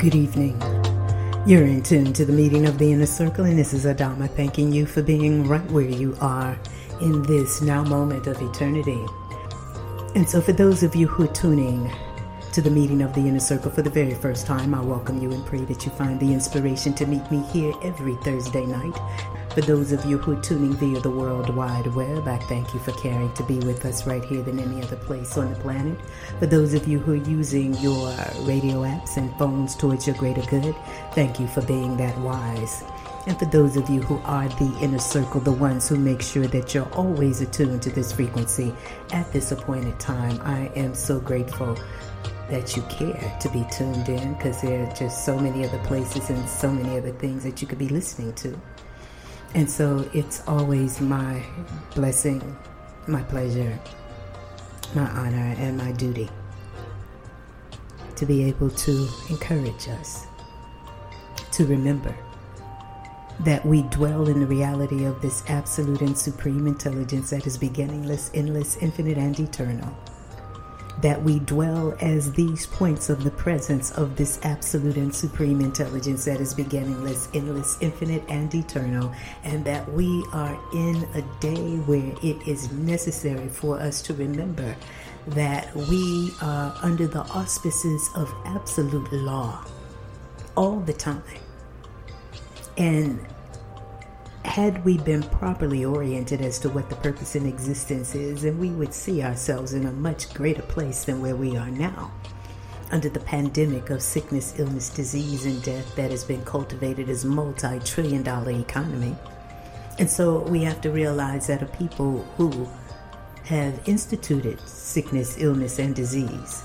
Good evening. You're in tune to the meeting of the inner circle, and this is Adama thanking you for being right where you are in this now moment of eternity. And so, for those of you who are tuning to the meeting of the inner circle for the very first time, I welcome you and pray that you find the inspiration to meet me here every Thursday night for those of you who are tuning via the World Wide Web, I thank you for caring to be with us right here than any other place on the planet. For those of you who are using your radio apps and phones towards your greater good, thank you for being that wise. And for those of you who are the inner circle, the ones who make sure that you're always attuned to this frequency at this appointed time, I am so grateful that you care to be tuned in because there are just so many other places and so many other things that you could be listening to. And so it's always my blessing, my pleasure, my honor, and my duty to be able to encourage us to remember that we dwell in the reality of this absolute and supreme intelligence that is beginningless, endless, infinite, and eternal that we dwell as these points of the presence of this absolute and supreme intelligence that is beginningless, endless, infinite, and eternal, and that we are in a day where it is necessary for us to remember that we are under the auspices of absolute law all the time. And had we been properly oriented as to what the purpose in existence is, then we would see ourselves in a much greater place than where we are now. Under the pandemic of sickness, illness, disease, and death that has been cultivated as a multi trillion dollar economy. And so we have to realize that a people who have instituted sickness, illness, and disease,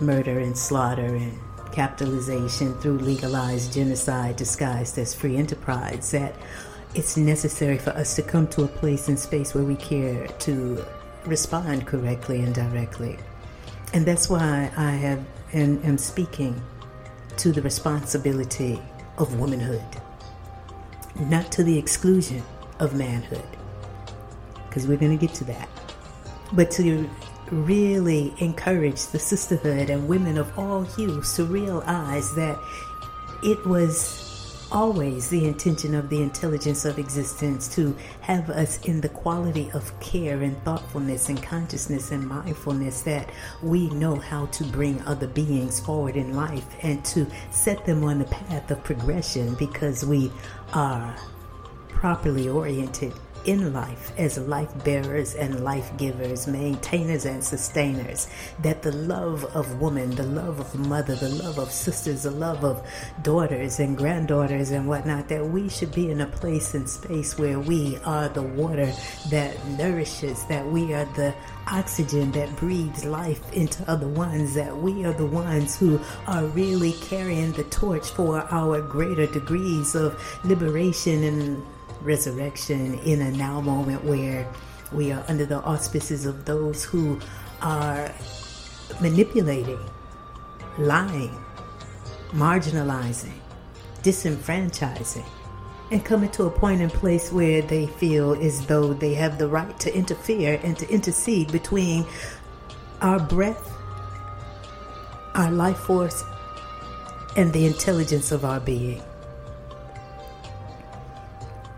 murder and slaughter and capitalization through legalized genocide disguised as free enterprise, that it's necessary for us to come to a place and space where we care to respond correctly and directly. And that's why I have and am speaking to the responsibility of womanhood, not to the exclusion of manhood, because we're going to get to that, but to really encourage the sisterhood and women of all hues to realize that it was always the intention of the intelligence of existence to have us in the quality of care and thoughtfulness and consciousness and mindfulness that we know how to bring other beings forward in life and to set them on the path of progression because we are properly oriented in life as life bearers and life givers, maintainers and sustainers. That the love of woman, the love of mother, the love of sisters, the love of daughters and granddaughters and whatnot, that we should be in a place and space where we are the water that nourishes, that we are the oxygen that breathes life into other ones, that we are the ones who are really carrying the torch for our greater degrees of liberation and resurrection in a now moment where we are under the auspices of those who are manipulating, lying, marginalizing, disenfranchising, and coming to a and place where they feel as though they have the right to interfere and to intercede between our breath, our life force, and the intelligence of our being.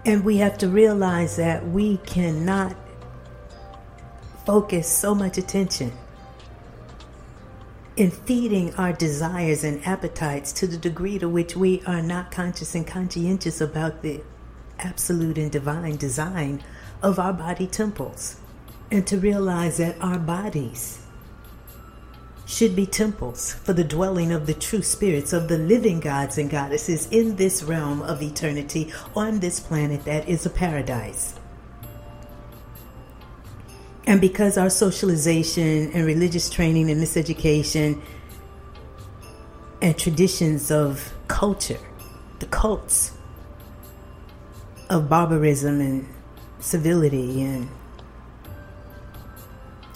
And we have to realize that we cannot focus so much attention in feeding our desires and appetites to the degree to which we are not conscious and conscientious about the absolute and divine design of our body temples. And to realize that our bodies should be temples for the dwelling of the true spirits of the living gods and goddesses in this realm of eternity on this planet that is a paradise. And because our socialization and religious training and miseducation and traditions of culture, the cults of barbarism and civility and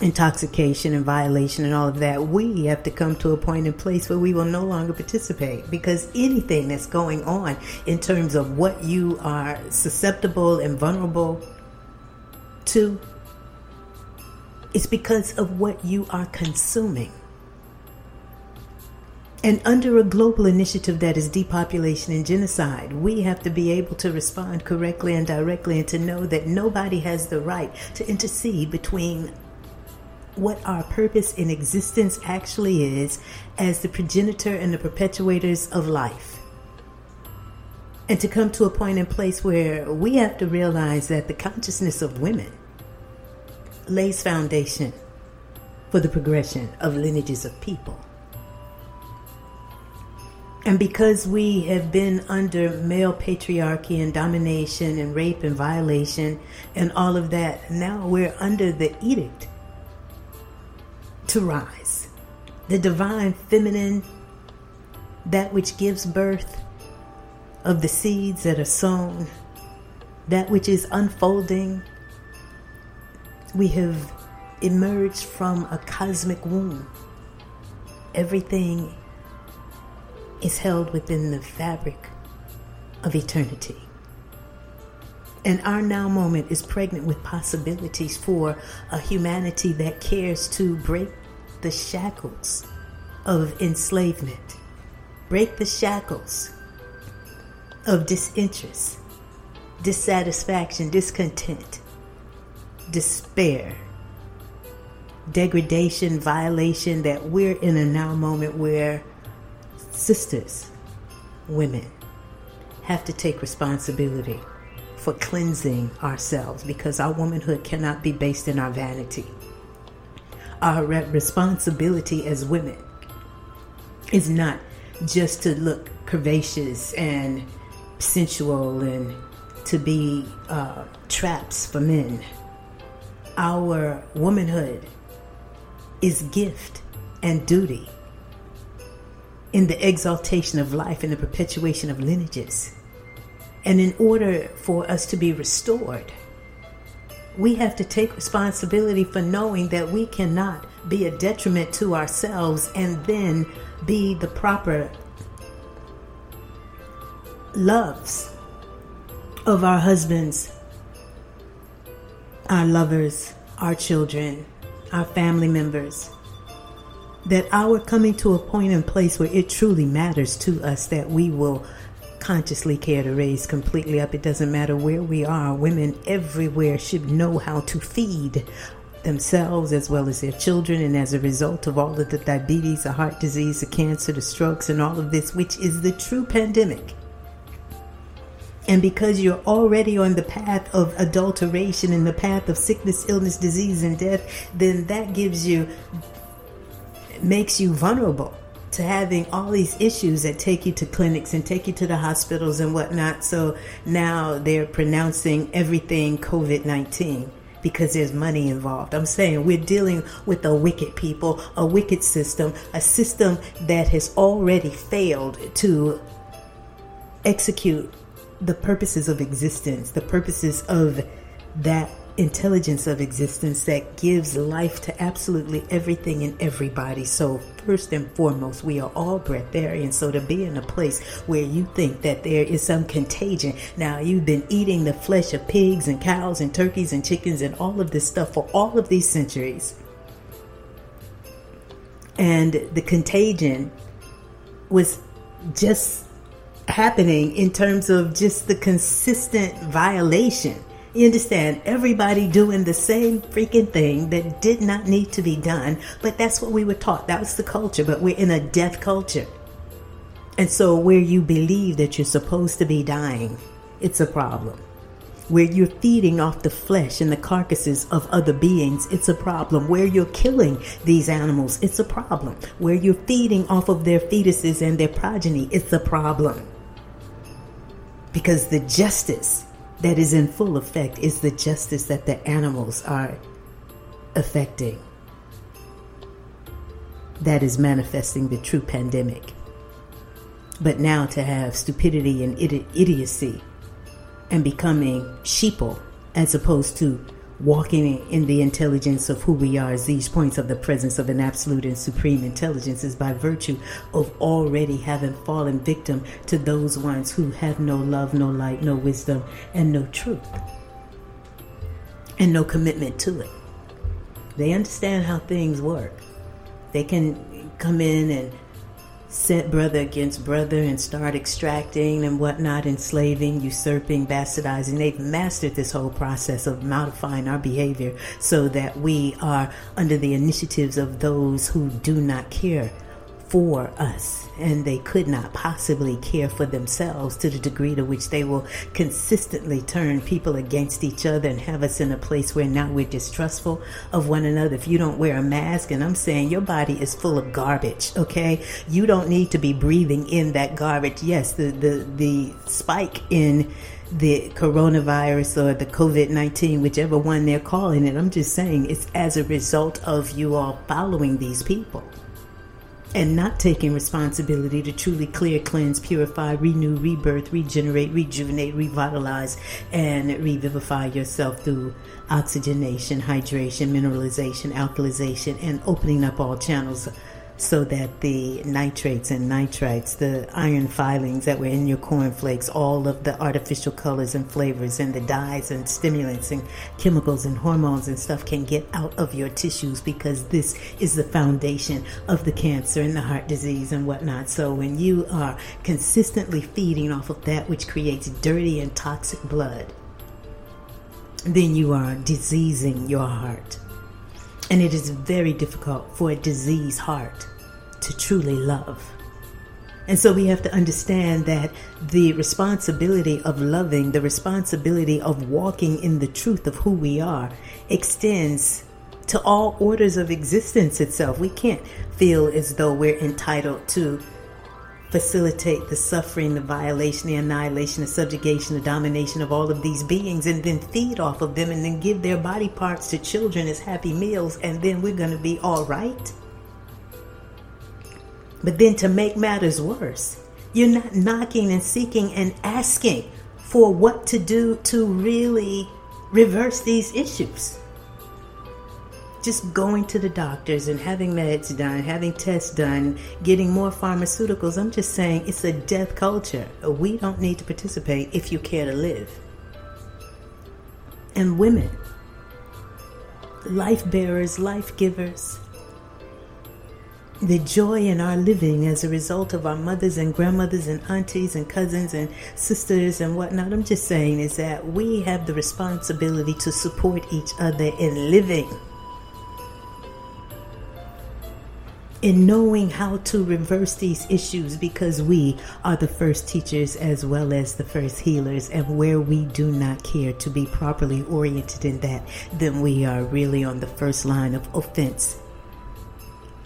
intoxication and violation and all of that, we have to come to a point in place where we will no longer participate because anything that's going on in terms of what you are susceptible and vulnerable to is because of what you are consuming. And under a global initiative that is depopulation and genocide, we have to be able to respond correctly and directly and to know that nobody has the right to intercede between what our purpose in existence actually is as the progenitor and the perpetuators of life. And to come to a and place where we have to realize that the consciousness of women lays foundation for the progression of lineages of people. And because we have been under male patriarchy and domination and rape and violation and all of that, now we're under the edict to rise. The divine feminine, that which gives birth of the seeds that are sown, that which is unfolding. We have emerged from a cosmic womb. Everything is held within the fabric of eternity. And our now moment is pregnant with possibilities for a humanity that cares to break the shackles of enslavement, break the shackles of disinterest, dissatisfaction, discontent, despair, degradation, violation, that we're in a now moment where sisters, women, have to take responsibility for cleansing ourselves because our womanhood cannot be based in our vanity. Our responsibility as women is not just to look curvaceous and sensual and to be uh, traps for men. Our womanhood is gift and duty in the exaltation of life and the perpetuation of lineages. And in order for us to be restored, we have to take responsibility for knowing that we cannot be a detriment to ourselves and then be the proper loves of our husbands, our lovers, our children, our family members, that our coming to a point and place where it truly matters to us that we will consciously care to raise completely up. It doesn't matter where we are. Women everywhere should know how to feed themselves as well as their children. And as a result of all of the diabetes, the heart disease, the cancer, the strokes, and all of this, which is the true pandemic. And because you're already on the path of adulteration and the path of sickness, illness, disease, and death, then that gives you makes you vulnerable to having all these issues that take you to clinics and take you to the hospitals and whatnot. So now they're pronouncing everything COVID 19 because there's money involved. I'm saying we're dealing with a wicked people, a wicked system, a system that has already failed to execute the purposes of existence, the purposes of that intelligence of existence that gives life to absolutely everything and everybody. So, first and foremost, we are all breatharians. So, to be in a place where you think that there is some contagion, now you've been eating the flesh of pigs and cows and turkeys and chickens and all of this stuff for all of these centuries. And the contagion was just happening in terms of just the consistent violation you understand? Everybody doing the same freaking thing that did not need to be done, but that's what we were taught. That was the culture, but we're in a death culture. And so, where you believe that you're supposed to be dying, it's a problem. Where you're feeding off the flesh and the carcasses of other beings, it's a problem. Where you're killing these animals, it's a problem. Where you're feeding off of their fetuses and their progeny, it's a problem. Because the justice that is in full effect is the justice that the animals are affecting. That is manifesting the true pandemic. But now to have stupidity and idiocy and becoming sheeple as opposed to walking in the intelligence of who we are as these points of the presence of an absolute and supreme intelligence is by virtue of already having fallen victim to those ones who have no love, no light, no wisdom, and no truth, and no commitment to it. They understand how things work. They can come in and set brother against brother and start extracting and whatnot, enslaving, usurping, bastardizing. They've mastered this whole process of modifying our behavior so that we are under the initiatives of those who do not care for us, and they could not possibly care for themselves to the degree to which they will consistently turn people against each other and have us in a place where now we're distrustful of one another. If you don't wear a mask, and I'm saying your body is full of garbage, okay? You don't need to be breathing in that garbage. Yes, the the the spike in the coronavirus or the COVID 19, whichever one they're calling it. I'm just saying it's as a result of you all following these people and not taking responsibility to truly clear, cleanse, purify, renew, rebirth, regenerate, rejuvenate, revitalize, and revivify yourself through oxygenation, hydration, mineralization, alkalization, and opening up all channels so that the nitrates and nitrites, the iron filings that were in your cornflakes, all of the artificial colors and flavors and the dyes and stimulants and chemicals and hormones and stuff can get out of your tissues because this is the foundation of the cancer and the heart disease and whatnot. So when you are consistently feeding off of that which creates dirty and toxic blood, then you are diseasing your heart. And it is very difficult for a diseased heart to truly love. And so we have to understand that the responsibility of loving, the responsibility of walking in the truth of who we are, extends to all orders of existence itself. We can't feel as though we're entitled to facilitate the suffering, the violation, the annihilation, the subjugation, the domination of all of these beings, and then feed off of them and then give their body parts to children as happy meals, and then we're going to be all right. But then to make matters worse, you're not knocking and seeking and asking for what to do to really reverse these issues just going to the doctors and having meds done, having tests done, getting more pharmaceuticals. I'm just saying it's a death culture. We don't need to participate if you care to live. And women, life bearers, life givers, the joy in our living as a result of our mothers and grandmothers and aunties and cousins and sisters and whatnot. I'm just saying is that we have the responsibility to support each other in living. In knowing how to reverse these issues because we are the first teachers as well as the first healers. And where we do not care to be properly oriented in that, then we are really on the first line of offense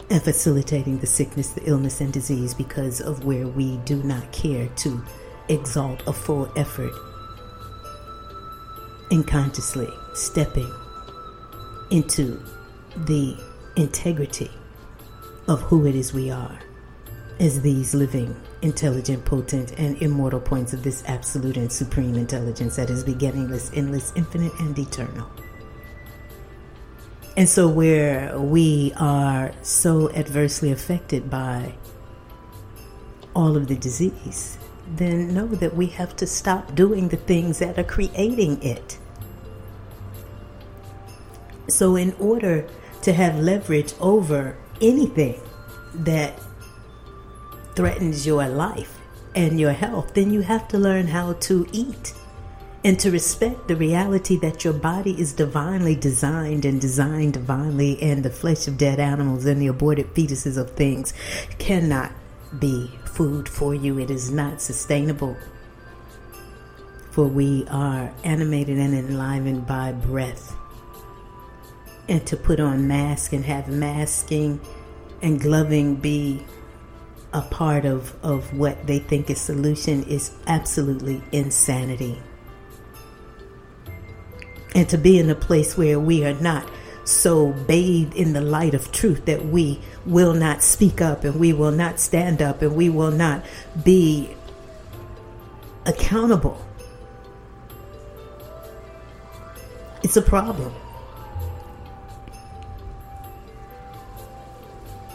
and facilitating the sickness, the illness, and disease because of where we do not care to exalt a full effort in consciously stepping into the integrity of who it is we are as these living, intelligent, potent, and immortal points of this absolute and supreme intelligence that is beginningless, endless, infinite, and eternal. And so, where we are so adversely affected by all of the disease, then know that we have to stop doing the things that are creating it. So, in order to have leverage over anything that threatens your life and your health, then you have to learn how to eat and to respect the reality that your body is divinely designed and designed divinely, and the flesh of dead animals and the aborted fetuses of things cannot be food for you. It is not sustainable. For we are animated and enlivened by breath and to put on mask and have masking and gloving be a part of, of what they think is solution is absolutely insanity. And to be in a place where we are not so bathed in the light of truth that we will not speak up and we will not stand up and we will not be accountable. It's a problem.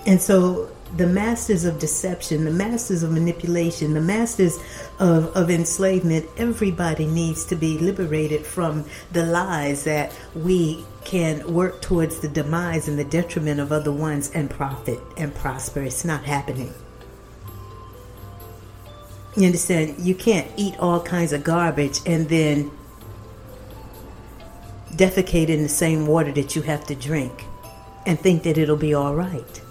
And so the masters of deception, the masters of manipulation, the masters of, of enslavement, everybody needs to be liberated from the lies that we can work towards the demise and the detriment of other ones and profit and prosper. It's not happening. You understand? You can't eat all kinds of garbage and then defecate in the same water that you have to drink and think that it'll be all right.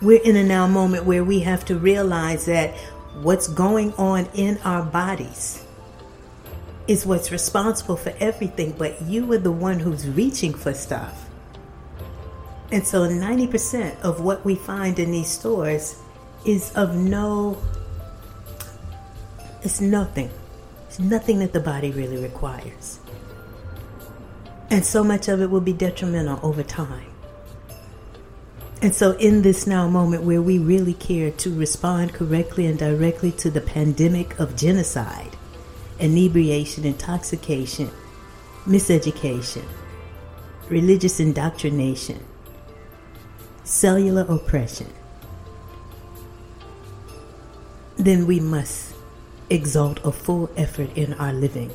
We're in a now moment where we have to realize that what's going on in our bodies is what's responsible for everything, but you are the one who's reaching for stuff. And so 90% of what we find in these stores is of no, it's nothing. It's nothing that the body really requires. And so much of it will be detrimental over time. And so, in this now moment where we really care to respond correctly and directly to the pandemic of genocide, inebriation, intoxication, miseducation, religious indoctrination, cellular oppression, then we must exalt a full effort in our living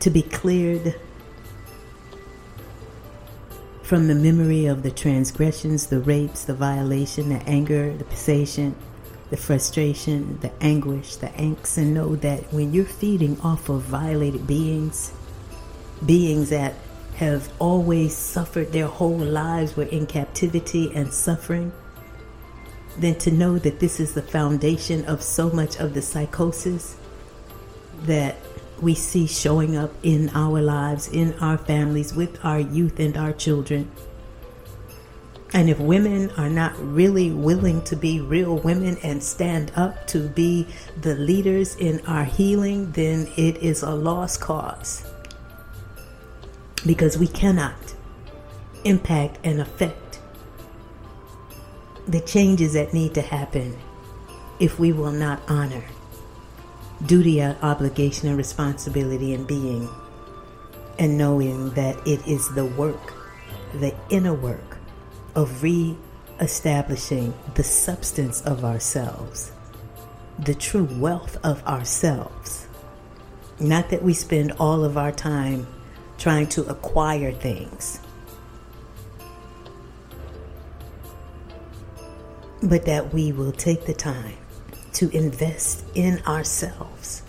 to be cleared from the memory of the transgressions, the rapes, the violation, the anger, the possession, the frustration, the anguish, the angst, and know that when you're feeding off of violated beings, beings that have always suffered their whole lives, were in captivity and suffering, then to know that this is the foundation of so much of the psychosis that we see showing up in our lives, in our families, with our youth and our children. And if women are not really willing to be real women and stand up to be the leaders in our healing, then it is a lost cause. Because we cannot impact and affect the changes that need to happen if we will not honor duty, uh, obligation, and responsibility in being, and knowing that it is the work, the inner work of re establishing the substance of ourselves, the true wealth of ourselves. Not that we spend all of our time trying to acquire things, but that we will take the time to invest in ourselves.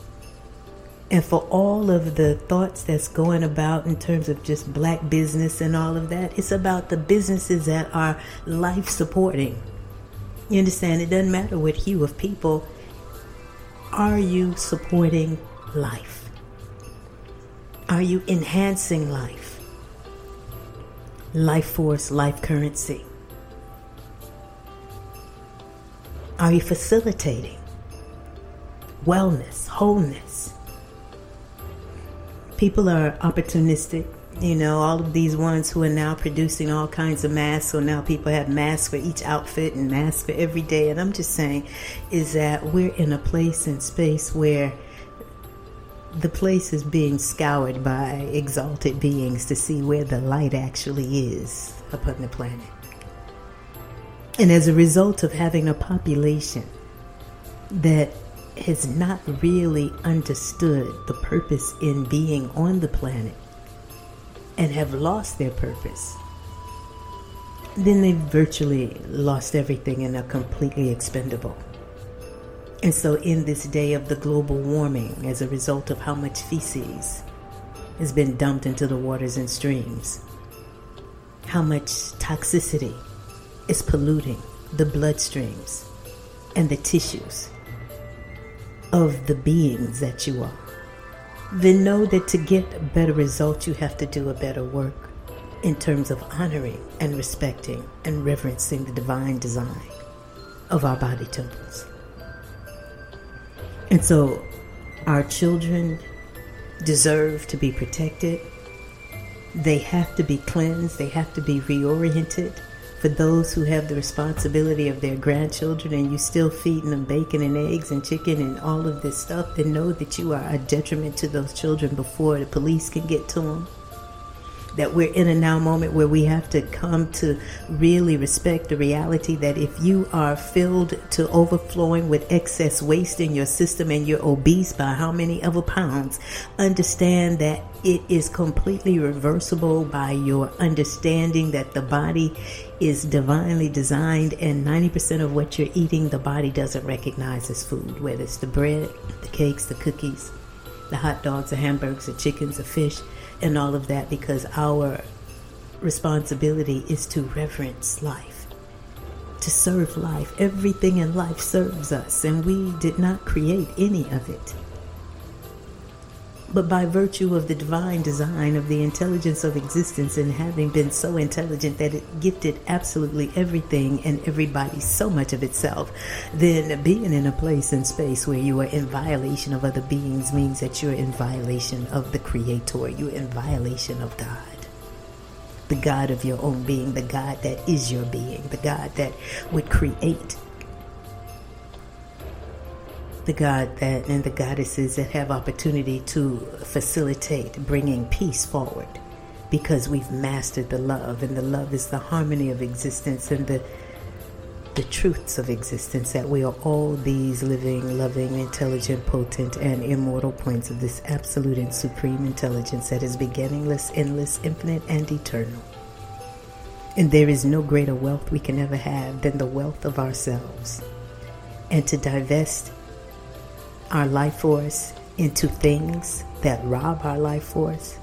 And for all of the thoughts that's going about in terms of just black business and all of that, it's about the businesses that are life supporting. You understand? It doesn't matter what hue of people. Are you supporting life? Are you enhancing life? Life force, life currency. Are you facilitating wellness, wholeness? People are opportunistic. You know, all of these ones who are now producing all kinds of masks. So now people have masks for each outfit and masks for every day. And I'm just saying, is that we're in a place and space where the place is being scoured by exalted beings to see where the light actually is upon the planet. And as a result of having a population that has not really understood the purpose in being on the planet and have lost their purpose, then they've virtually lost everything and are completely expendable. And so, in this day of the global warming, as a result of how much feces has been dumped into the waters and streams, how much toxicity is polluting the bloodstreams and the tissues of the beings that you are, then know that to get better results, you have to do a better work in terms of honoring and respecting and reverencing the divine design of our body temples. And so, our children deserve to be protected. They have to be cleansed, they have to be reoriented for those who have the responsibility of their grandchildren and you still feeding them bacon and eggs and chicken and all of this stuff, then know that you are a detriment to those children before the police can get to them. That we're in a now moment where we have to come to really respect the reality that if you are filled to overflowing with excess waste in your system and you're obese by how many other pounds, understand that it is completely reversible by your understanding that the body is divinely designed and 90% of what you're eating the body doesn't recognize as food whether it's the bread the cakes the cookies the hot dogs the hamburgers the chickens the fish and all of that because our responsibility is to reverence life to serve life. Everything in life serves us and we did not create any of it but by virtue of the divine design of the intelligence of existence and having been so intelligent that it gifted absolutely everything and everybody so much of itself, then being in a place and space where you are in violation of other beings means that you're in violation of the Creator, you're in violation of God. The God of your own being, the God that is your being, the God that would create the God that and the goddesses that have opportunity to facilitate bringing peace forward because we've mastered the love and the love is the harmony of existence and the the truths of existence that we are all these living, loving, intelligent, potent, and immortal points of this absolute and supreme intelligence that is beginningless, endless, infinite, and eternal. And there is no greater wealth we can ever have than the wealth of ourselves. And to divest our life force into things that rob our life force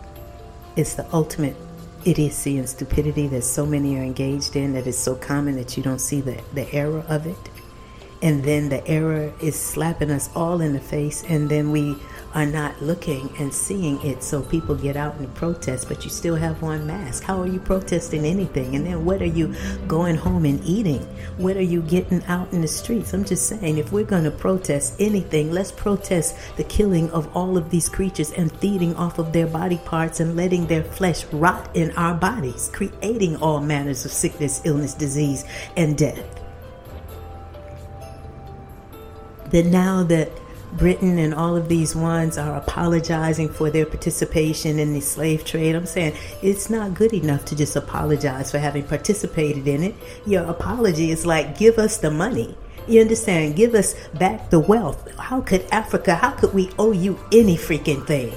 is the ultimate idiocy and stupidity that so many are engaged in that is so common that you don't see the, the error of it. And then the error is slapping us all in the face, and then we are not looking and seeing it. So people get out and protest, but you still have one mask. How are you protesting anything? And then what are you going home and eating? What are you getting out in the streets? I'm just saying, if we're going to protest anything, let's protest the killing of all of these creatures and feeding off of their body parts and letting their flesh rot in our bodies, creating all manners of sickness, illness, disease, and death. That now that Britain and all of these ones are apologizing for their participation in the slave trade. I'm saying it's not good enough to just apologize for having participated in it. Your apology is like, give us the money. You understand? Give us back the wealth. How could Africa, how could we owe you any freaking thing?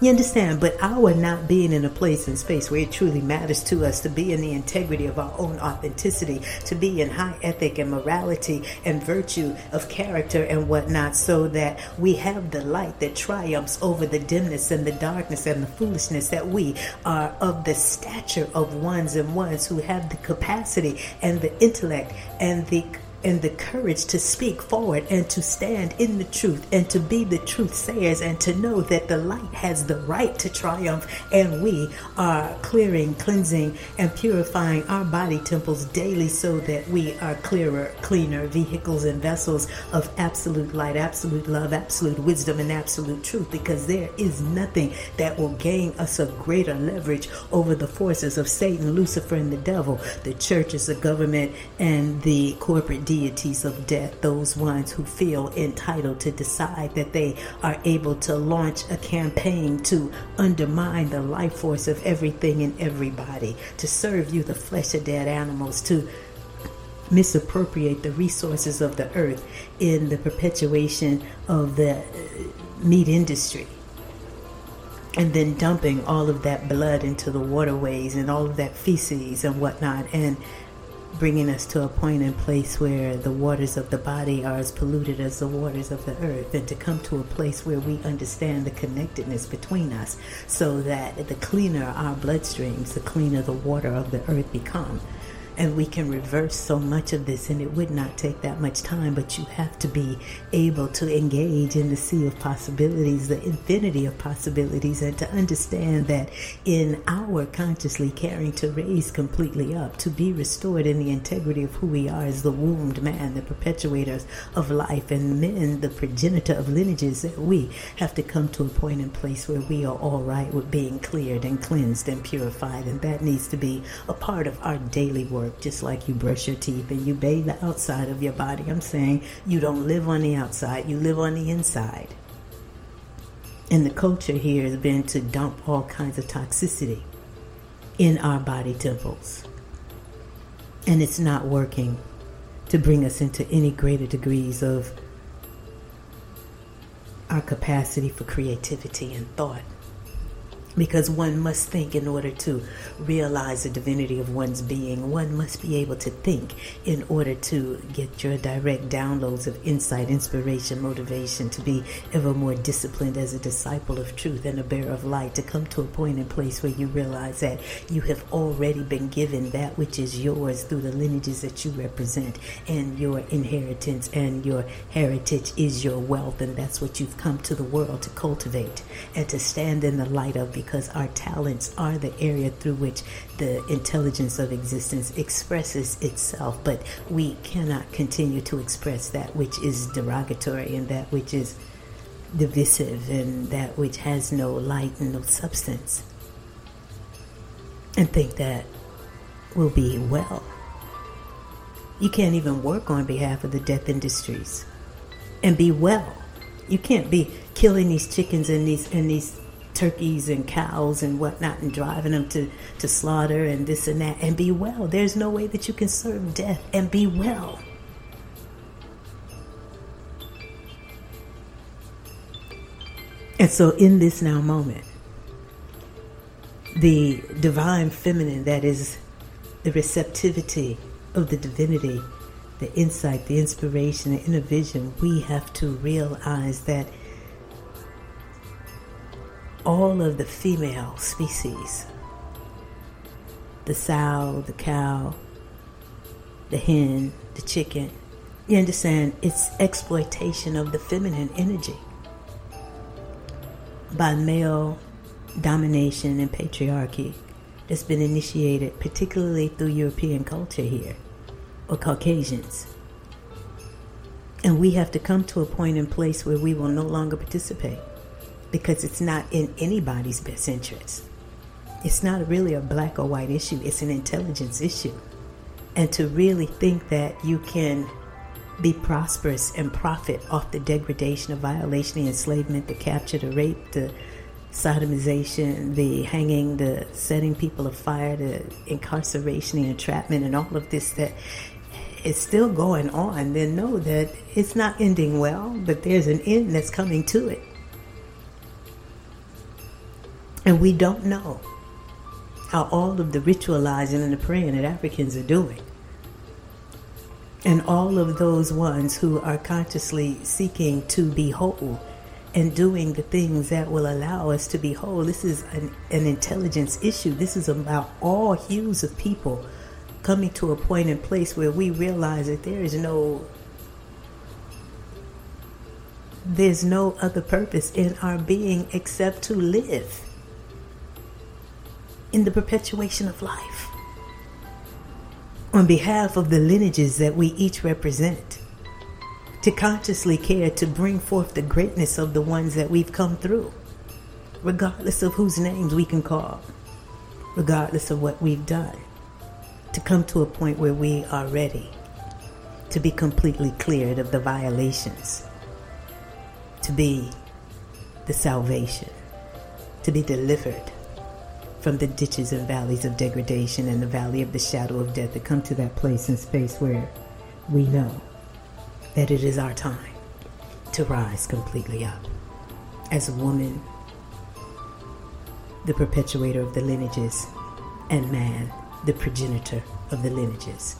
You understand? But our not being in a place and space where it truly matters to us to be in the integrity of our own authenticity, to be in high ethic and morality and virtue of character and whatnot, so that we have the light that triumphs over the dimness and the darkness and the foolishness, that we are of the stature of ones and ones who have the capacity and the intellect and the and the courage to speak forward and to stand in the truth and to be the truth sayers and to know that the light has the right to triumph. And we are clearing, cleansing, and purifying our body temples daily so that we are clearer, cleaner vehicles and vessels of absolute light, absolute love, absolute wisdom, and absolute truth because there is nothing that will gain us a greater leverage over the forces of Satan, Lucifer, and the devil, the churches, the government, and the corporate deities of death, those ones who feel entitled to decide that they are able to launch a campaign to undermine the life force of everything and everybody, to serve you the flesh of dead animals, to misappropriate the resources of the earth in the perpetuation of the uh, meat industry. And then dumping all of that blood into the waterways and all of that feces and whatnot. And bringing us to a point and place where the waters of the body are as polluted as the waters of the earth, and to come to a place where we understand the connectedness between us so that the cleaner our bloodstreams, the cleaner the water of the earth become and we can reverse so much of this and it would not take that much time but you have to be able to engage in the sea of possibilities the infinity of possibilities and to understand that in our consciously caring to raise completely up to be restored in the integrity of who we are as the wombed man the perpetuators of life and men the progenitor of lineages that we have to come to a point and place where we are all right with being cleared and cleansed and purified and that needs to be a part of our daily work just like you brush your teeth and you bathe the outside of your body. I'm saying you don't live on the outside, you live on the inside. And the culture here has been to dump all kinds of toxicity in our body temples. And it's not working to bring us into any greater degrees of our capacity for creativity and thought because one must think in order to realize the divinity of one's being. One must be able to think in order to get your direct downloads of insight, inspiration, motivation, to be ever more disciplined as a disciple of truth and a bearer of light, to come to a point and place where you realize that you have already been given that which is yours through the lineages that you represent, and your inheritance and your heritage is your wealth, and that's what you've come to the world to cultivate and to stand in the light of because our talents are the area through which the intelligence of existence expresses itself. But we cannot continue to express that which is derogatory and that which is divisive and that which has no light and no substance and think that we'll be well. You can't even work on behalf of the death industries and be well. You can't be killing these chickens and these and these turkeys and cows and whatnot and driving them to, to slaughter and this and that and be well. There's no way that you can serve death and be well. And so, in this now moment, the divine feminine that is the receptivity of the divinity, the insight, the inspiration, the inner vision, we have to realize that all of the female species the sow, the cow, the hen, the chicken. You understand? It's exploitation of the feminine energy by male domination and patriarchy that's been initiated, particularly through European culture here, or Caucasians. And we have to come to a point in place where we will no longer participate because it's not in anybody's best interest. It's not really a black or white issue, it's an intelligence issue. And to really think that you can be prosperous and profit off the degradation, the violation, the enslavement, the capture, the rape, the sodomization, the hanging, the setting people afire, the incarceration, the entrapment, and all of this that is still going on, then know that it's not ending well, but there's an end that's coming to it. And we don't know how all of the ritualizing and the praying that Africans are doing. And all of those ones who are consciously seeking to be whole and doing the things that will allow us to be whole. This is an, an intelligence issue. This is about all hues of people coming to a point and place where we realize that there is no there's no other purpose in our being except to live in the perpetuation of life. On behalf of the lineages that we each represent, to consciously care to bring forth the greatness of the ones that we've come through, regardless of whose names we can call, regardless of what we've done, to come to a point where we are ready to be completely cleared of the violations, to be the salvation, to be delivered from the ditches and valleys of degradation and the valley of the shadow of death to come to that place and space where we know that it is our time to rise completely up. As a woman, the perpetuator of the lineages, and man, the progenitor of the lineages,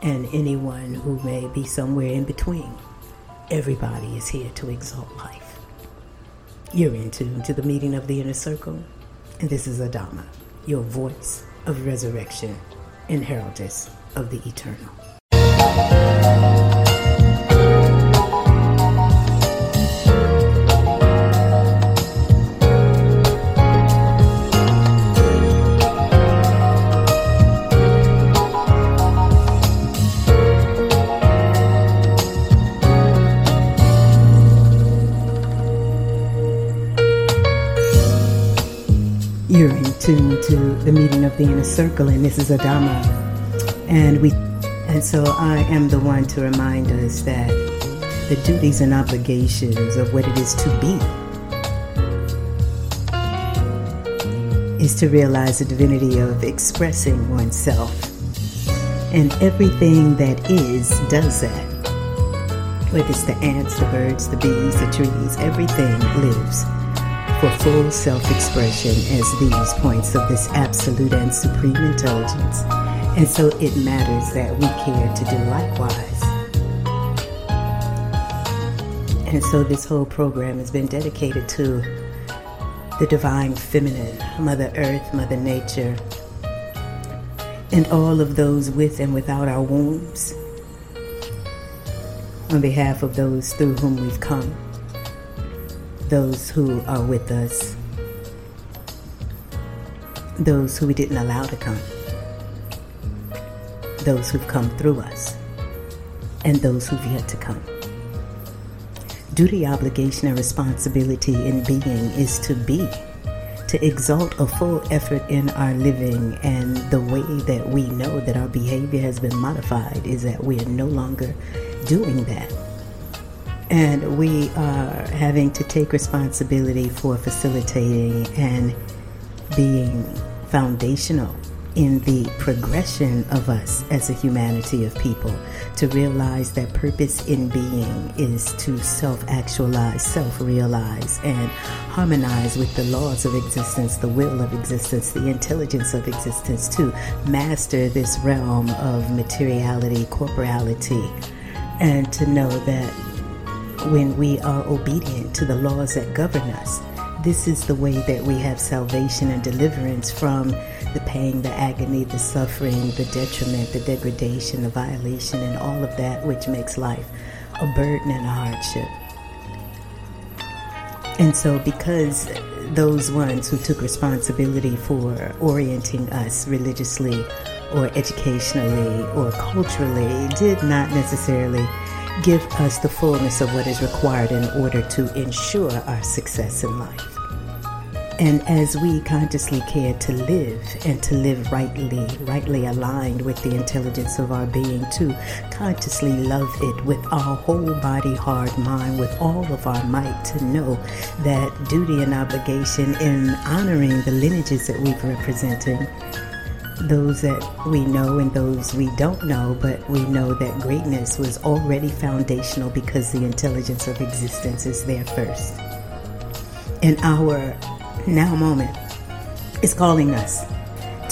and anyone who may be somewhere in between. Everybody is here to exalt life. You're in tune to the meeting of the inner circle. And this is Adama, your voice of resurrection and heraldess of the eternal. Tuned to the meeting of the inner circle, and this is Adama. And we, and so I am the one to remind us that the duties and obligations of what it is to be is to realize the divinity of expressing oneself. And everything that is does that. Whether it's the ants, the birds, the bees, the trees, everything lives for full self expression as these points of this absolute and supreme intelligence. And so it matters that we care to do likewise. And so this whole program has been dedicated to the divine feminine, Mother Earth, Mother Nature, and all of those with and without our wombs, on behalf of those through whom we've come, those who are with us, those who we didn't allow to come, those who've come through us, and those who've yet to come duty, obligation, and responsibility in being is to be, to exalt a full effort in our living. And the way that we know that our behavior has been modified is that we are no longer doing that. And we are having to take responsibility for facilitating and being foundational in the progression of us as a humanity of people to realize that purpose in being is to self actualize, self realize, and harmonize with the laws of existence, the will of existence, the intelligence of existence, to master this realm of materiality, corporality, and to know that when we are obedient to the laws that govern us, this is the way that we have salvation and deliverance from the pain, the agony, the suffering, the detriment, the degradation, the violation, and all of that which makes life a burden and a hardship. And so, because those ones who took responsibility for orienting us religiously or educationally or culturally did not necessarily give us the fullness of what is required in order to ensure our success in life. And as we consciously care to live and to live rightly, rightly aligned with the intelligence of our being, to consciously love it with our whole body, heart, mind, with all of our might, to know that duty and obligation in honoring the lineages that we've represented, those that we know and those we don't know, but we know that greatness was already foundational because the intelligence of existence is there first. And our now moment is calling us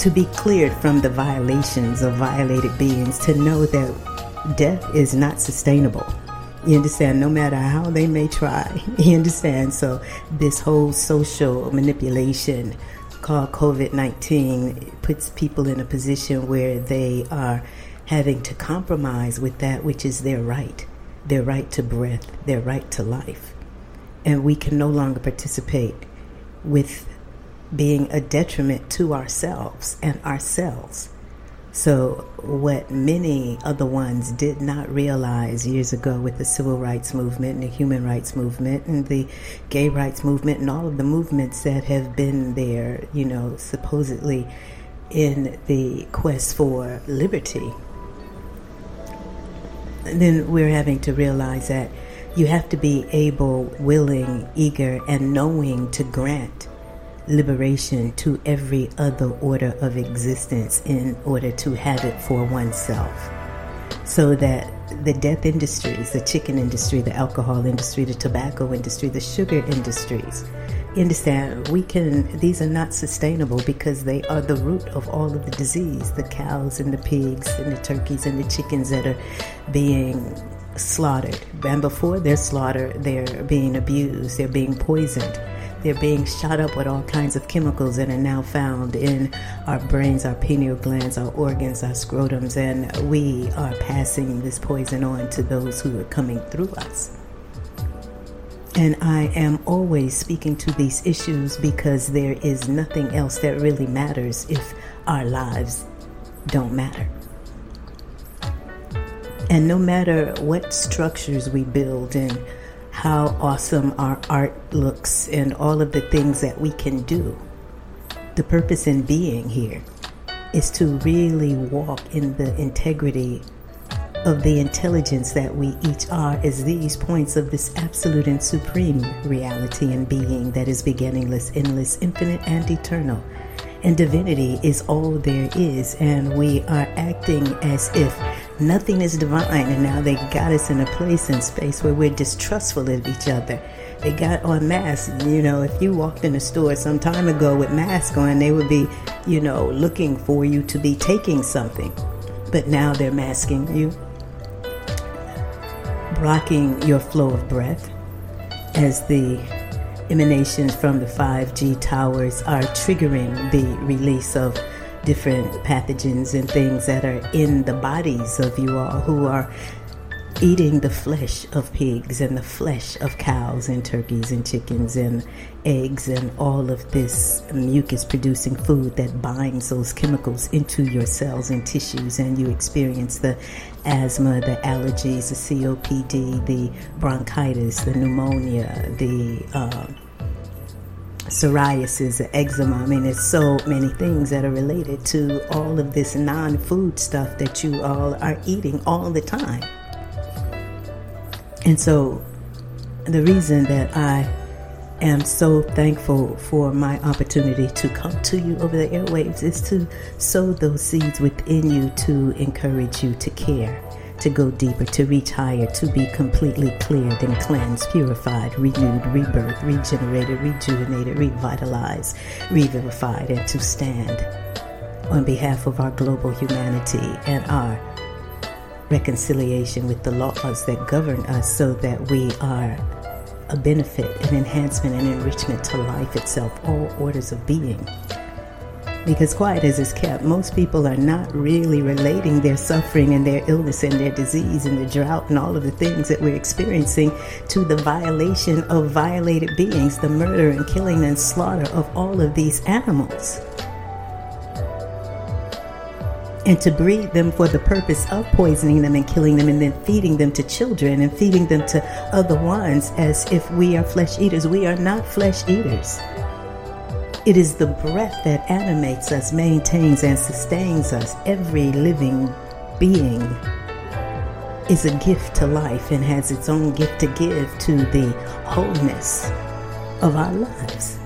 to be cleared from the violations of violated beings, to know that death is not sustainable. You understand? No matter how they may try. You understand? So, this whole social manipulation called COVID 19 puts people in a position where they are having to compromise with that which is their right their right to breath, their right to life. And we can no longer participate with being a detriment to ourselves and ourselves. So, what many other ones did not realize years ago with the civil rights movement and the human rights movement and the gay rights movement and all of the movements that have been there, you know, supposedly in the quest for liberty, then we're having to realize that you have to be able, willing, eager, and knowing to grant liberation to every other order of existence in order to have it for oneself. So that the death industries, the chicken industry, the alcohol industry, the tobacco industry, the sugar industries, understand, we can, these are not sustainable because they are the root of all of the disease. The cows and the pigs and the turkeys and the chickens that are being slaughtered. And before they're slaughtered, they're being abused, they're being poisoned. They're being shot up with all kinds of chemicals that are now found in our brains, our pineal glands, our organs, our scrotums, and we are passing this poison on to those who are coming through us. And I am always speaking to these issues because there is nothing else that really matters if our lives don't matter. And no matter what structures we build and how awesome our art looks and all of the things that we can do, the purpose in being here is to really walk in the integrity of the intelligence that we each are as these points of this absolute and supreme reality and being that is beginningless, endless, infinite, and eternal. and divinity is all there is, and we are acting as if nothing is divine, and now they got us in a place and space where we're distrustful of each other. They got on masks. You know, if you walked in a store some time ago with masks on, they would be, you know, looking for you to be taking something. But now they're masking you, blocking your flow of breath as the emanations from the 5G towers are triggering the release of different pathogens and things that are in the bodies of you all who are eating the flesh of pigs and the flesh of cows and turkeys and chickens and eggs and all of this mucus producing food that binds those chemicals into your cells and tissues. And you experience the asthma, the allergies, the COPD, the bronchitis, the pneumonia, the uh, psoriasis, eczema. I mean, there's so many things that are related to all of this non food stuff that you all are eating all the time. And so, the reason that I am so thankful for my opportunity to come to you over the airwaves is to sow those seeds within you to encourage you to care, to go deeper, to reach higher, to be completely cleared and cleansed, purified, renewed, rebirthed, regenerated, rejuvenated, revitalized, revivified, and to stand on behalf of our global humanity and our reconciliation with the laws that govern us so that we are a benefit, an enhancement, and enrichment to life itself, all orders of being. Because quiet as is kept, most people are not really relating their suffering and their illness and their disease and the drought and all of the things that we're experiencing to the violation of violated beings, the murder and killing and slaughter of all of these animals and to breed them for the purpose of poisoning them and killing them and then feeding them to children and feeding them to other ones as if we are flesh eaters. We are not flesh eaters. It is the breath that animates us, maintains, and sustains us. Every living being is a gift to life and has its own gift to give to the wholeness of our lives.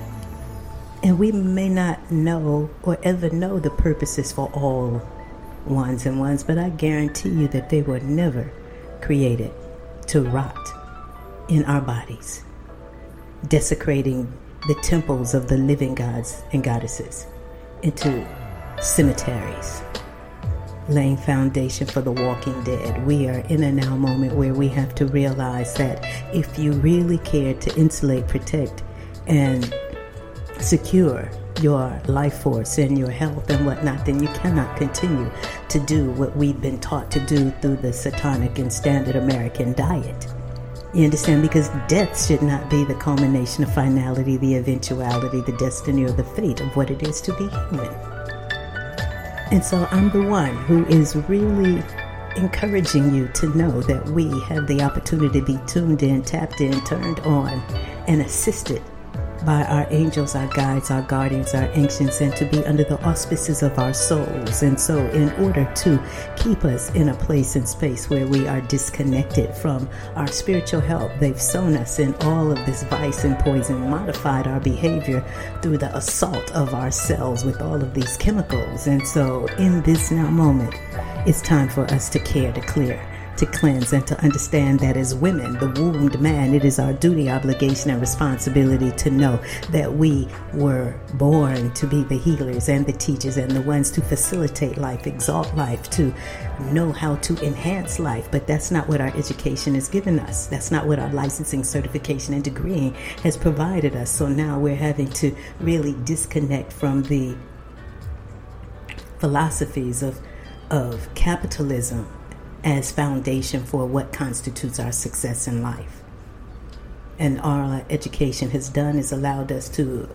And we may not know or ever know the purposes for all ones and ones, but I guarantee you that they were never created to rot in our bodies, desecrating the temples of the living gods and goddesses into cemeteries, laying foundation for the walking dead. We are in a now moment where we have to realize that if you really care to insulate, protect, and secure your life force and your health and whatnot, then you cannot continue to do what we've been taught to do through the satanic and standard American diet. You understand? Because death should not be the culmination of finality, the eventuality, the destiny, or the fate of what it is to be human. And so I'm the one who is really encouraging you to know that we have the opportunity to be tuned in, tapped in, turned on, and assisted by our angels, our guides, our guardians, our ancients, and to be under the auspices of our souls. And so, in order to keep us in a place and space where we are disconnected from our spiritual help, they've sown us in all of this vice and poison, modified our behavior through the assault of our cells with all of these chemicals. And so, in this now moment, it's time for us to care to clear to cleanse and to understand that as women, the wombed man, it is our duty, obligation, and responsibility to know that we were born to be the healers and the teachers and the ones to facilitate life, exalt life, to know how to enhance life. But that's not what our education has given us. That's not what our licensing, certification, and degreeing has provided us. So now we're having to really disconnect from the philosophies of of capitalism as foundation for what constitutes our success in life. And our education has done is allowed us to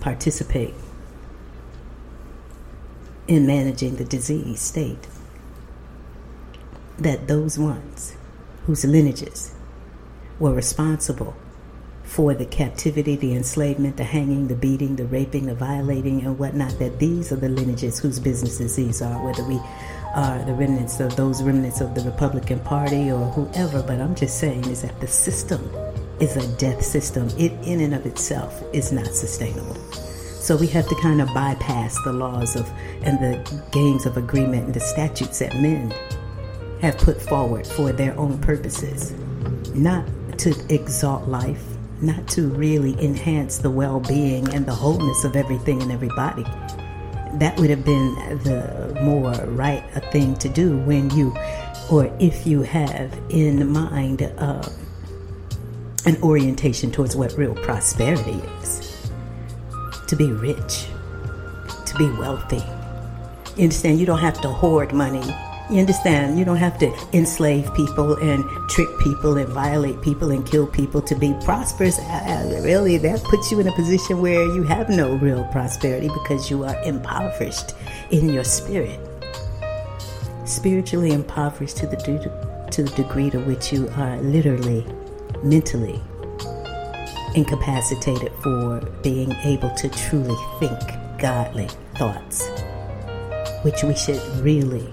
participate in managing the disease state. That those ones whose lineages were responsible for the captivity, the enslavement, the hanging, the beating, the raping, the violating, and whatnot, that these are the lineages whose businesses these are, whether we are the remnants of those remnants of the Republican Party or whoever, but I'm just saying is that the system is a death system. It in and of itself is not sustainable. So we have to kind of bypass the laws of and the games of agreement and the statutes that men have put forward for their own purposes, not to exalt life, not to really enhance the well being and the wholeness of everything and everybody. That would have been the more right thing to do when you, or if you have in mind uh, an orientation towards what real prosperity is to be rich, to be wealthy. You understand? You don't have to hoard money you understand? You don't have to enslave people and trick people and violate people and kill people to be prosperous. Uh, really, that puts you in a position where you have no real prosperity because you are impoverished in your spirit. Spiritually impoverished to the, de- to the degree to which you are literally, mentally incapacitated for being able to truly think godly thoughts, which we should really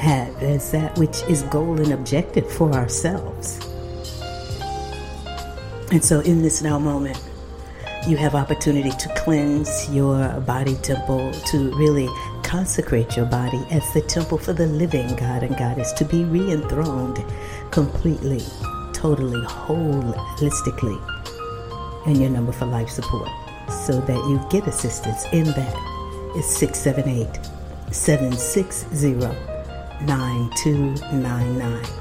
have as that which is goal and objective for ourselves. And so, in this now moment, you have opportunity to cleanse your body temple, to really consecrate your body as the temple for the living God and Goddess, to be re enthroned completely, totally, holistically, and your number for life support so that you get assistance in that is 678 760 9299.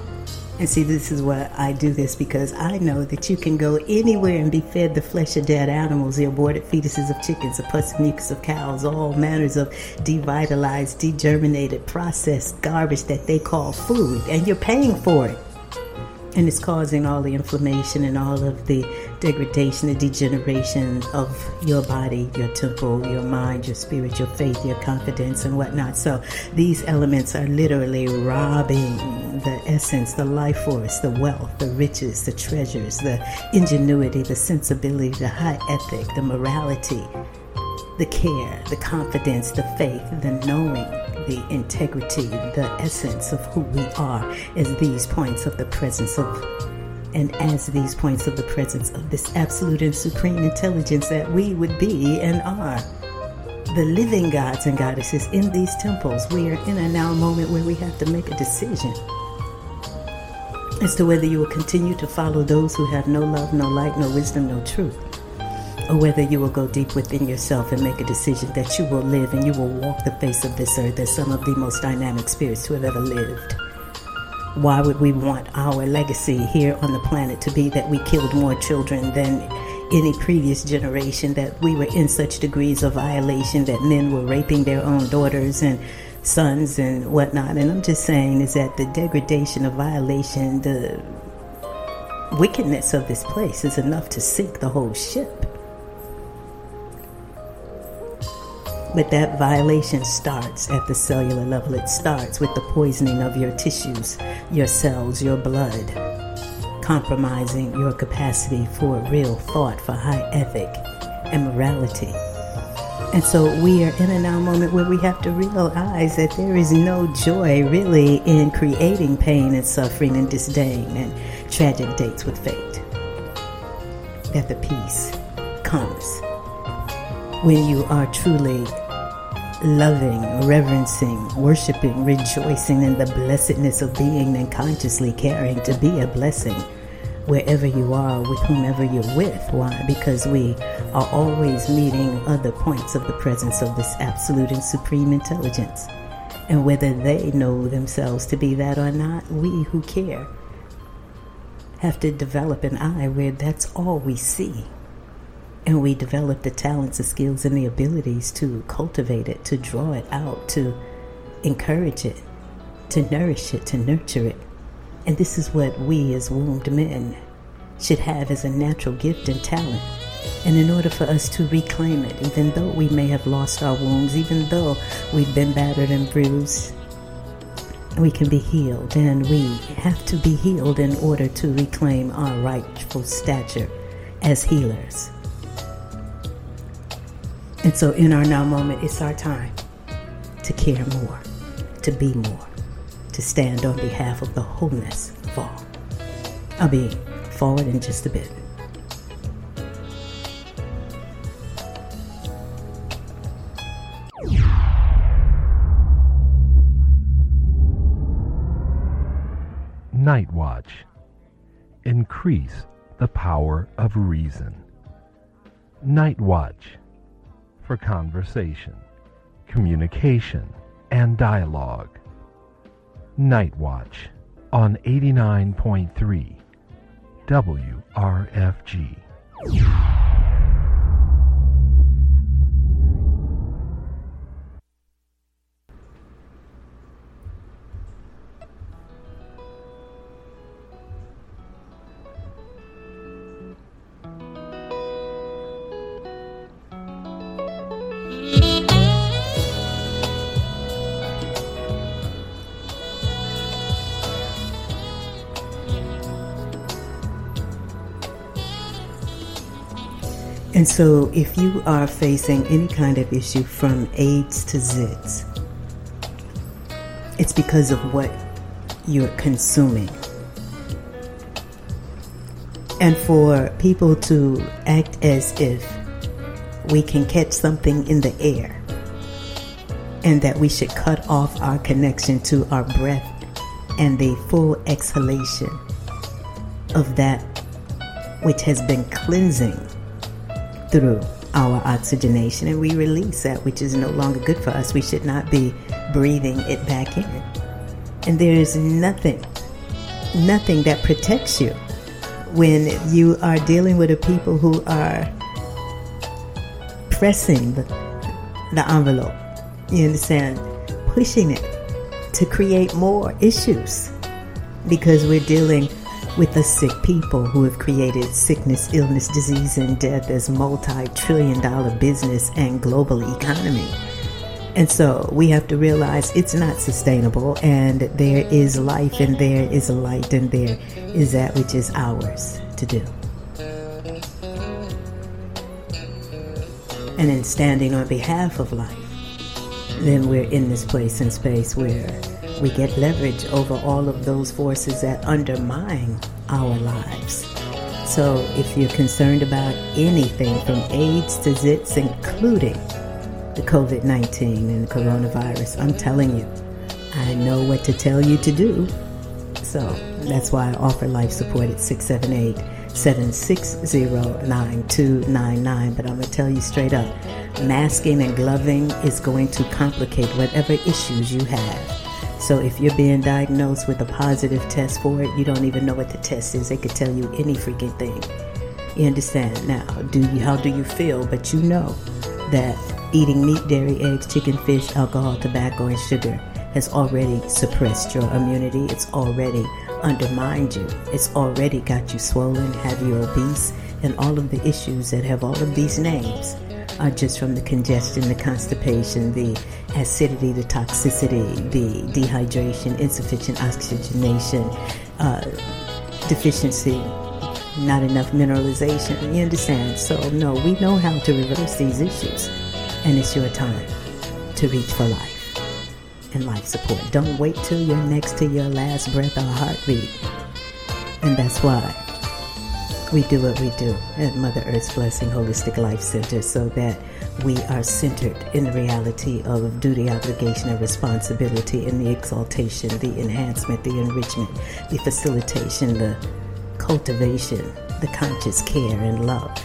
And see, this is why I do this because I know that you can go anywhere and be fed the flesh of dead animals, the aborted fetuses of chickens, the pus mucus of cows, all manners of devitalized, degerminated, processed garbage that they call food, and you're paying for it. And it's causing all the inflammation and all of the degradation, the degeneration of your body, your temple, your mind, your spirit, your faith, your confidence, and whatnot. So these elements are literally robbing the essence, the life force, the wealth, the riches, the treasures, the ingenuity, the sensibility, the high ethic, the morality, the care, the confidence, the faith, the knowing, the integrity, the essence of who we are as these points of the presence of and as these points of the presence of this absolute and supreme intelligence that we would be and are. The living gods and goddesses in these temples, we are in a now moment where we have to make a decision as to whether you will continue to follow those who have no love, no light, no wisdom, no truth, or whether you will go deep within yourself and make a decision that you will live and you will walk the face of this earth as some of the most dynamic spirits who have ever lived. Why would we want our legacy here on the planet to be that we killed more children than any previous generation, that we were in such degrees of violation that men were raping their own daughters and sons and whatnot? And I'm just saying is that the degradation of violation, the wickedness of this place is enough to sink the whole ship. But that violation starts at the cellular level. It starts with the poisoning of your tissues, your cells, your blood, compromising your capacity for real thought, for high ethic and morality. And so we are in a now moment where we have to realize that there is no joy really in creating pain and suffering and disdain and tragic dates with fate. That the peace comes when you are truly loving, reverencing, worshiping, rejoicing in the blessedness of being and consciously caring to be a blessing wherever you are, with whomever you're with. Why? Because we are always meeting other points of the presence of this absolute and supreme intelligence. And whether they know themselves to be that or not, we who care have to develop an eye where that's all we see and we develop the talents, the skills, and the abilities to cultivate it, to draw it out, to encourage it, to nourish it, to nurture it. And this is what we as wombed men should have as a natural gift and talent. And in order for us to reclaim it, even though we may have lost our wombs, even though we've been battered and bruised, we can be healed. And we have to be healed in order to reclaim our rightful stature as healers. And so, in our now moment, it's our time to care more, to be more, to stand on behalf of the wholeness of all. I'll be forward in just a bit. Night Watch. Increase the power of reason. Night Watch for conversation, communication, and dialogue. Night Watch on 89.3 WRFG. And so, if you are facing any kind of issue from AIDS to zits, it's because of what you're consuming. And for people to act as if we can catch something in the air and that we should cut off our connection to our breath and the full exhalation of that which has been cleansing through our oxygenation and we release that which is no longer good for us. We should not be breathing it back in. And there is nothing, nothing that protects you when you are dealing with a people who are pressing the, the envelope. You understand? Pushing it to create more issues because we're dealing with the sick people who have created sickness, illness, disease, and death as multi trillion dollar business and global economy. And so we have to realize it's not sustainable, and there is life, and there is light, and there is that which is ours to do. And in standing on behalf of life, then we're in this place and space where we get leverage over all of those forces that undermine our lives. So if you're concerned about anything from AIDS to zits, including the COVID 19 and the coronavirus, I'm telling you, I know what to tell you to do. So that's why I offer life support at 678 760 9299. But I'm going to tell you straight up masking and gloving is going to complicate whatever issues you have. So if you're being diagnosed with a positive test for it, you don't even know what the test is. They could tell you any freaking thing. You understand? Now, do you how do you feel? But you know that eating meat, dairy, eggs, chicken, fish, alcohol, tobacco, and sugar has already suppressed your immunity. It's already undermined you. It's already got you swollen, have you obese, and all of the issues that have all of these names just from the congestion, the constipation, the acidity, the toxicity, the dehydration, insufficient oxygenation, uh, deficiency, not enough mineralization. You understand? So, no, we know how to reverse these issues, and it's your time to reach for life and life support. Don't wait till you're next to your last breath or heartbeat. And that's why we do what we do at Mother Earth's Blessing Holistic Life Center so that we are centered in the reality of duty, obligation, and responsibility in the exaltation, the enhancement, the enrichment, the facilitation, the cultivation, the conscious care and love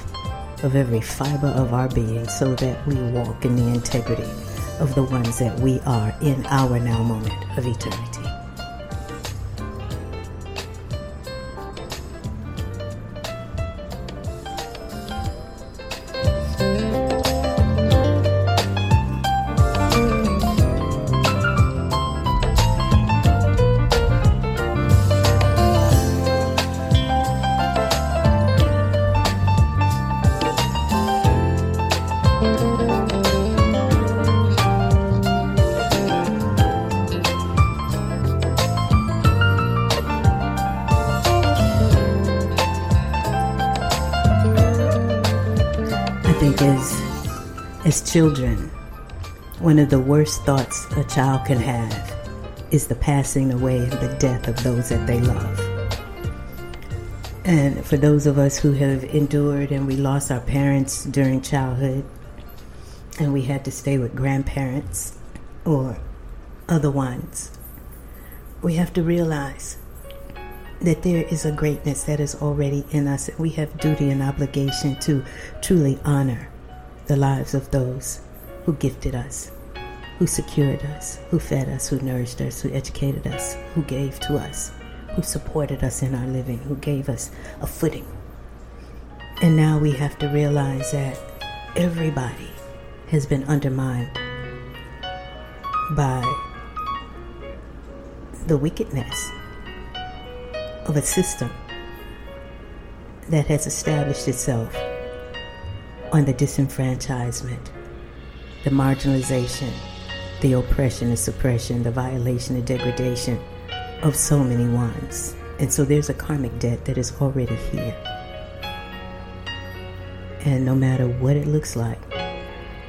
of every fiber of our being so that we walk in the integrity of the ones that we are in our now moment of eternity. Children, one of the worst thoughts a child can have is the passing away and the death of those that they love. And for those of us who have endured and we lost our parents during childhood, and we had to stay with grandparents or other ones, we have to realize that there is a greatness that is already in us, and we have duty and obligation to truly honor the lives of those who gifted us, who secured us, who fed us, who nourished us, who educated us, who gave to us, who supported us in our living, who gave us a footing. And now we have to realize that everybody has been undermined by the wickedness of a system that has established itself on the disenfranchisement, the marginalization, the oppression and suppression, the violation and degradation of so many ones. And so there's a karmic debt that is already here. And no matter what it looks like,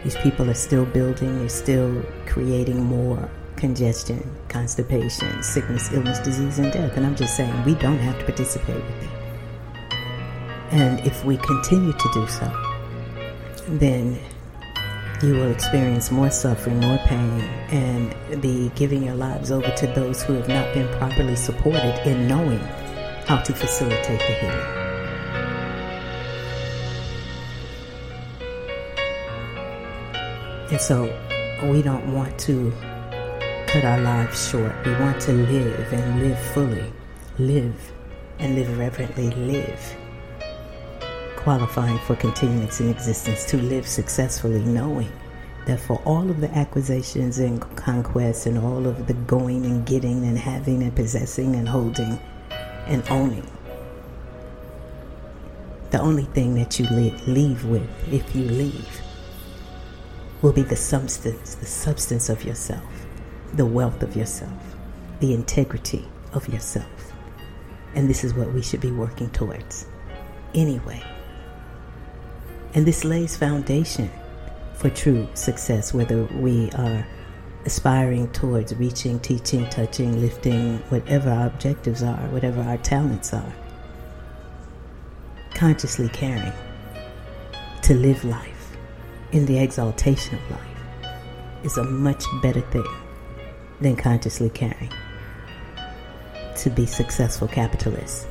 these people are still building, they're still creating more congestion, constipation, sickness, illness, disease, and death. And I'm just saying, we don't have to participate with it. And if we continue to do so, then you will experience more suffering, more pain, and be giving your lives over to those who have not been properly supported in knowing how to facilitate the healing. And so we don't want to cut our lives short. We want to live and live fully, live and live reverently, live, qualifying for continuance in existence, to live successfully, knowing that for all of the acquisitions and conquests and all of the going and getting and having and possessing and holding and owning, the only thing that you leave with, if you leave, will be the substance, the substance of yourself the wealth of yourself, the integrity of yourself. And this is what we should be working towards anyway. And this lays foundation for true success, whether we are aspiring towards reaching, teaching, touching, lifting, whatever our objectives are, whatever our talents are. Consciously caring to live life in the exaltation of life is a much better thing than consciously caring to be successful capitalists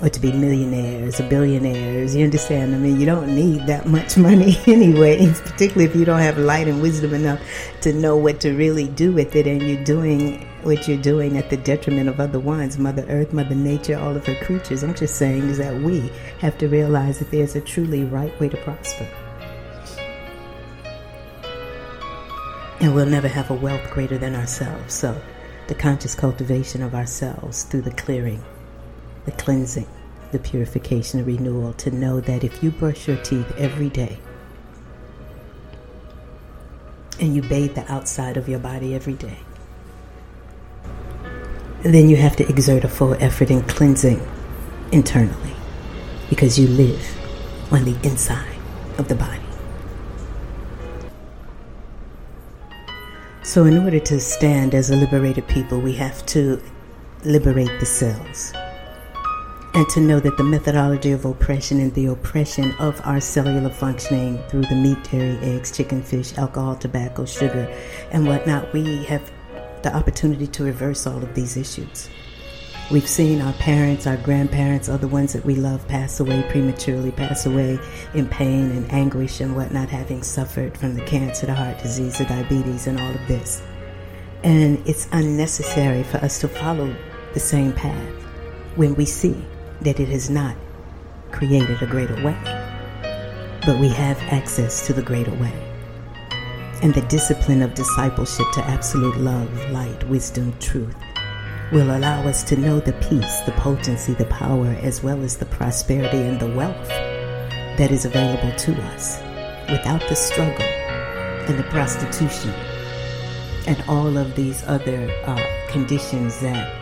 or to be millionaires or billionaires. You understand? I mean, you don't need that much money anyways, particularly if you don't have light and wisdom enough to know what to really do with it and you're doing what you're doing at the detriment of other ones, Mother Earth, Mother Nature, all of her creatures. I'm just saying is that we have to realize that there's a truly right way to prosper. And we'll never have a wealth greater than ourselves. So, the conscious cultivation of ourselves through the clearing, the cleansing, the purification, the renewal, to know that if you brush your teeth every day and you bathe the outside of your body every day, then you have to exert a full effort in cleansing internally because you live on the inside of the body. So, in order to stand as a liberated people, we have to liberate the cells. And to know that the methodology of oppression and the oppression of our cellular functioning through the meat, dairy, eggs, chicken, fish, alcohol, tobacco, sugar, and whatnot, we have the opportunity to reverse all of these issues. We've seen our parents, our grandparents, other ones that we love pass away prematurely, pass away in pain and anguish and whatnot, having suffered from the cancer, the heart disease, the diabetes, and all of this. And it's unnecessary for us to follow the same path when we see that it has not created a greater way. But we have access to the greater way. And the discipline of discipleship to absolute love, light, wisdom, truth will allow us to know the peace, the potency, the power, as well as the prosperity and the wealth that is available to us without the struggle and the prostitution and all of these other uh, conditions that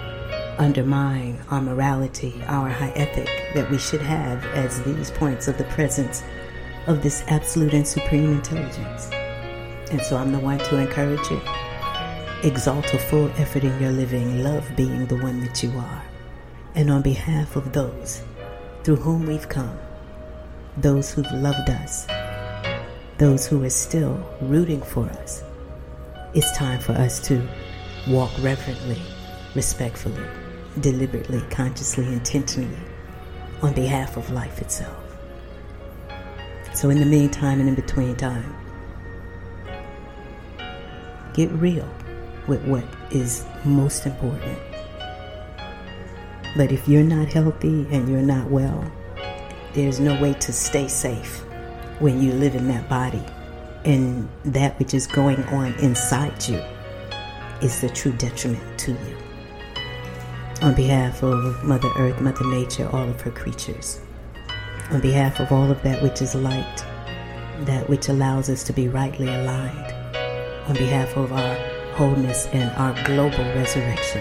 undermine our morality, our high ethic that we should have as these points of the presence of this absolute and supreme intelligence. And so I'm the one to encourage you Exalt a full effort in your living, love being the one that you are. And on behalf of those through whom we've come, those who've loved us, those who are still rooting for us, it's time for us to walk reverently, respectfully, deliberately, consciously, intentionally on behalf of life itself. So, in the meantime and in between time, get real with what is most important. But if you're not healthy and you're not well, there's no way to stay safe when you live in that body. And that which is going on inside you is the true detriment to you. On behalf of Mother Earth, Mother Nature, all of her creatures, on behalf of all of that which is light, that which allows us to be rightly aligned, on behalf of our wholeness and our global resurrection.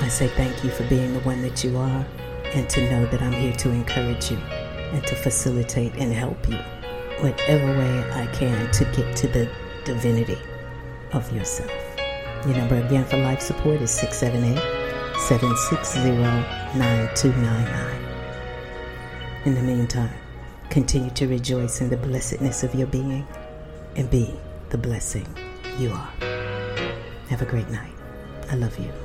I say thank you for being the one that you are and to know that I'm here to encourage you and to facilitate and help you whatever way I can to get to the divinity of yourself. Your number again for life support is 678 760 9299. In the meantime, continue to rejoice in the blessedness of your being and be the blessing you are. Have a great night. I love you.